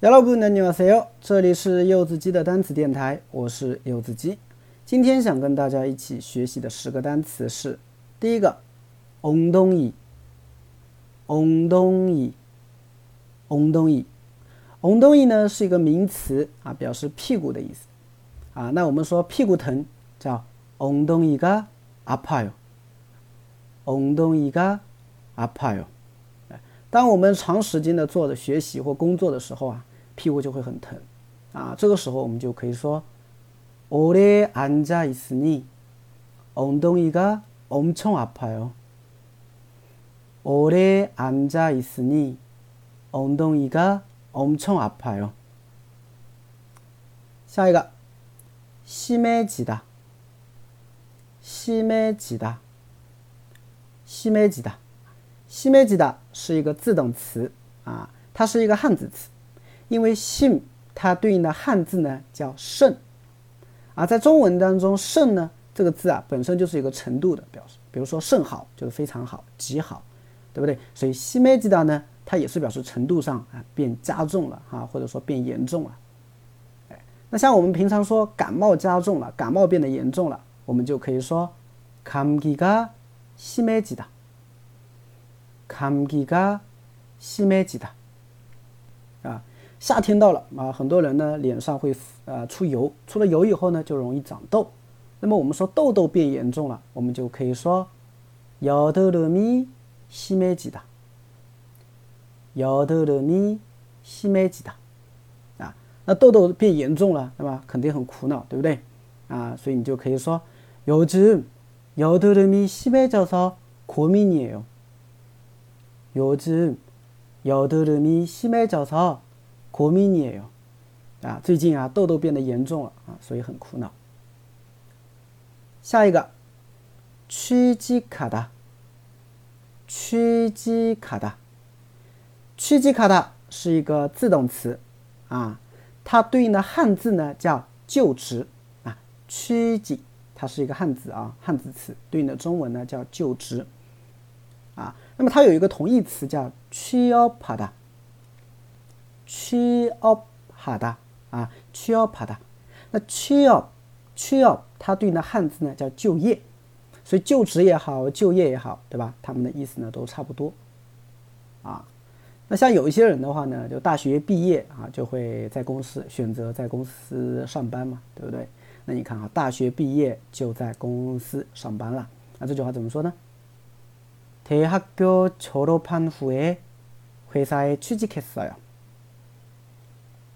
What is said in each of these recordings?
여러분 안녕하세요. 这里是柚子鸡的单词电台，我是柚子鸡。今天想跟大家一起学习的十个单词是：第一个，엉덩 이， 엉덩 이， 엉덩 이， 엉덩이呢是一个名词啊，表示屁股的意思啊。那我们说屁股疼叫엉덩이가아파 요， 엉덩이가아파 요。 当我们长时间的坐着学习或工作的时候啊。 屁股就会很疼，啊，这个时候我们就可以说，오래앉아있으니엉덩이가엄청아파 요。 오래앉아있으니엉덩이가엄청아파 요。 下一个，심해지 다， 심해지 다， 심해지 다， 심해지 다， 是一个自动词啊，它是一个汉字词。 因为“性”它对应的汉字呢叫“甚”，啊，在中文当中，“甚”呢这个字啊本身就是一个程度的表示，比如说“甚好”就是非常好、极好，对不对？所以“西梅吉达”呢，它也是表示程度上啊变加重了哈，或者说变严重了。哎，那像我们平常说感冒加重了，感冒变得严重了，我们就可以说“감기가심해지 다”，“감기가심해지 다”，啊。 夏天到了啊，很多人呢脸上会呃出油，出了油以后呢就容易长痘。那么我们说痘痘变严重了，我们就可以说여드름이심해지 다。 여드름이심해지 다。 啊，那痘痘变严重了，对吧？肯定很苦恼，对不对？啊，所以你就可以说요즘여드름이심해져서고민이에요요즘여드름이심해져서 国民也有。啊，最近啊痘痘变得严重了啊，所以很苦恼。下一个，屈机卡达，屈机卡达，屈机卡达是一个自动词啊，它对应的汉字呢叫就职啊，屈机它是一个汉字啊，汉字词对应的中文呢叫就职。啊，那么它有一个同义词叫屈腰帕达。 취업하다啊，취업하 다。 那취 업， 취업它对应的汉字呢叫就业，所以就职也好，就业也好，对吧？他们的意思呢都差不多啊。那像有一些人的话呢，就大学毕业啊，就会在公司选择在公司上班嘛，对不对？那你看啊，大学毕业就在公司上班了。那这句话怎么说呢？대학교졸업한후에회사에취직했어요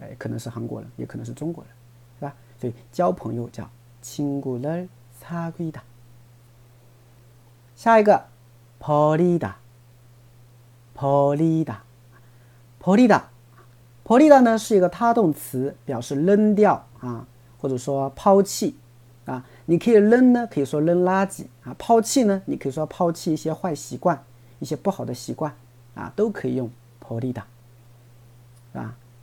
哎，可能是韩国人，也可能是中国人，是吧？所以交朋友叫친구를사귀 다。 下一个，버리 다， 버리 다， 버리 다， 버리다呢是一个他动词，表示扔掉啊，或者说抛弃啊。你可以扔呢，可以说扔垃圾啊；抛弃呢，你可以说抛弃一些坏习惯、一些不好的习惯啊，都可以用버리 다， 啊。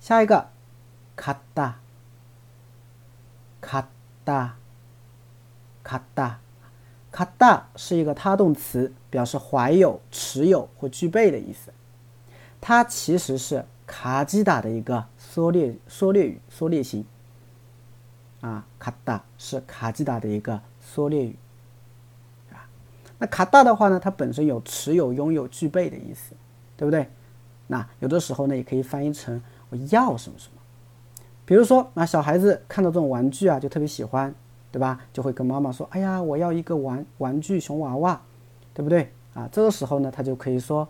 下一个，卡达，卡达，卡达，卡达是一个他动词，表示怀有、持有或具备的意思。它其实是卡基达的一个缩略缩略语、缩略型。啊，卡达是卡基达的一个缩略语，啊，那卡达的话呢，它本身有持有、拥有、具备的意思，对不对？那有的时候呢，也可以翻译成我要什么什么。比如说，那小孩子看到这种玩具啊，就特别喜欢，对吧？就会跟妈妈说：“哎呀，我要一个玩玩具熊娃娃，对不对？”啊，这个时候呢，他就可以说：“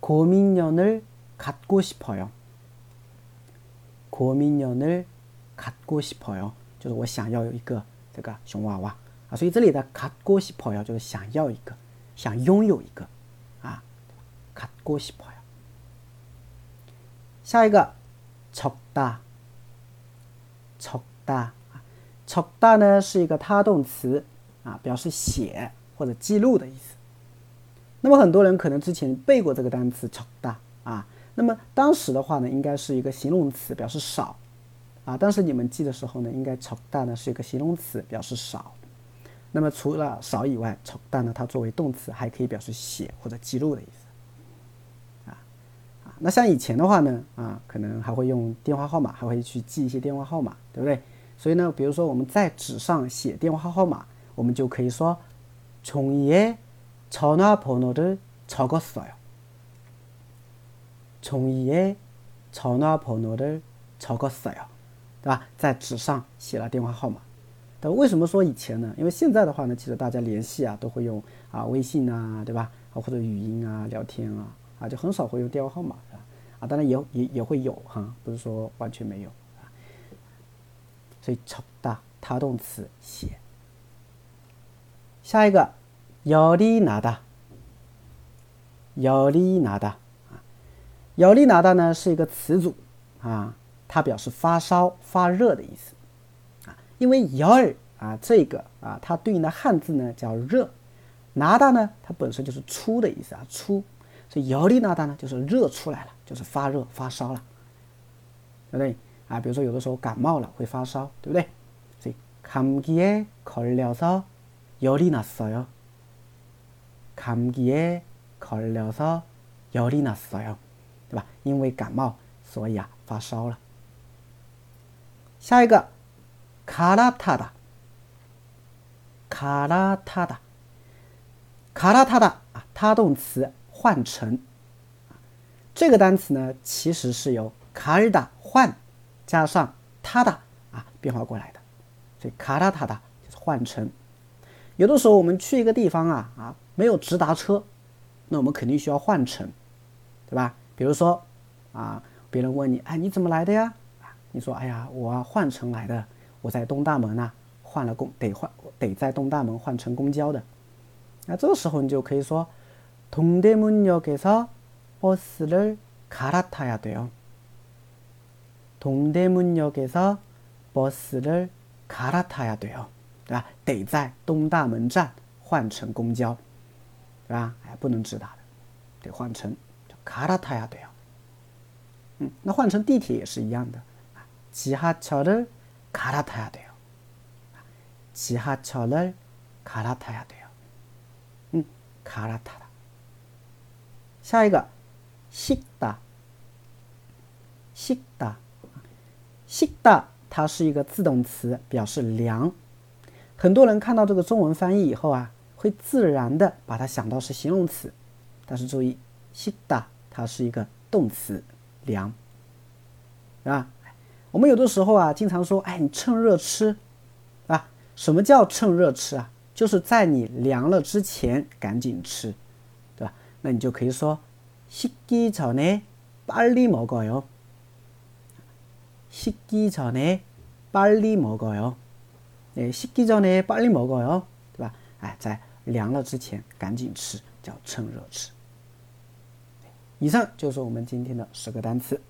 고민연을갖고싶어 요。 고민연을갖고싶어 요。 就是我想要有一个这个熊娃娃啊，所以这里的갖고싶어요就是想要一个，想拥有一个啊，갖고싶어 요。 下一个，적 다， 적 다， 적 다呢是一个他动词啊，表示写或者记录的意思。那么很多人可能之前背过这个单词적 다， 啊，那么当时的话呢，应该是一个形容词，表示少啊。但是你们记的时候呢，应该적 다呢是一个形容词，表示少。那么除了少以外，적 다呢它作为动词还可以表示写或者记录的意思。 那像以前的话呢，啊，可能还会用电话号码，还会去记一些电话号码，对不对？所以呢，比如说我们在纸上写电话号码，我们就可以说종이에전화번호를적었어 요。 종이에전화번호를적었어 요， 对吧？在纸上写了电话号码。但为什么说以前呢？因为现在的话呢，其实大家联系啊，都会用啊微信啊，对吧？啊或者语音啊聊天啊，啊就很少会用电话号码。 啊，当然也也也会有哈，不是说完全没有啊。所以적 다， 他动词写。下一个，열이나 다， 열이나 다， 啊，열이나다呢是一个词组啊，它表示发烧、发热的意思啊。因为열啊这个啊，它对应的汉字呢叫热，나다呢它本身就是出的意思啊，出。 所以열이나다呢就是热出来了。就是发热发烧了，对不对啊？比如说有的时候感冒了会发烧，对不对？所以감기에걸려서열이났어 요。 감기에걸려서열이났어 요， 对吧？因为感冒，所以啊发烧了。下一个，가라타 다， 가라타 다， 가라타다啊，他动词 换乘。这个单词呢，其实是由卡尔达换加上他的啊变化过来的，所以卡拉塔达就是换乘。有的时候我们去一个地方啊啊没有直达车，那我们肯定需要换乘，对吧？比如说啊，别人问你，哎，你怎么来的呀？你说，哎呀，我换乘来的，我在东大门呐，换了公得换得在东大门换乘公交的。那这个时候你就可以说， 동대문역에서 버스를 갈아타야 돼요. 동대문역에서 버스를 갈아타야 돼요. 对吧得在东大门站换乘公交对吧哎不能直达的得换乘 갈아타야 돼요 嗯那换成地铁也是一样的지하철을 갈아타야 돼요 지하철을 갈아타야 돼요 음 갈아타다 下一个，西达，西达，西达，它是一个自动词，表示凉。很多人看到这个中文翻译以后啊，会自然的把它想到是形容词，但是注意，西达它是一个动词，凉，是吧？我们有的时候啊，经常说，哎，你趁热吃，啊，什么叫趁热吃啊？就是在你凉了之前赶紧吃，那你就可以说。식기전에빨리먹어 요。 식기전에빨리먹어 요。 哎，식기전에빨리먹어 요， 对吧？哎，在凉了之前赶紧吃，叫趁热吃。以上就是我们今天的十个单词。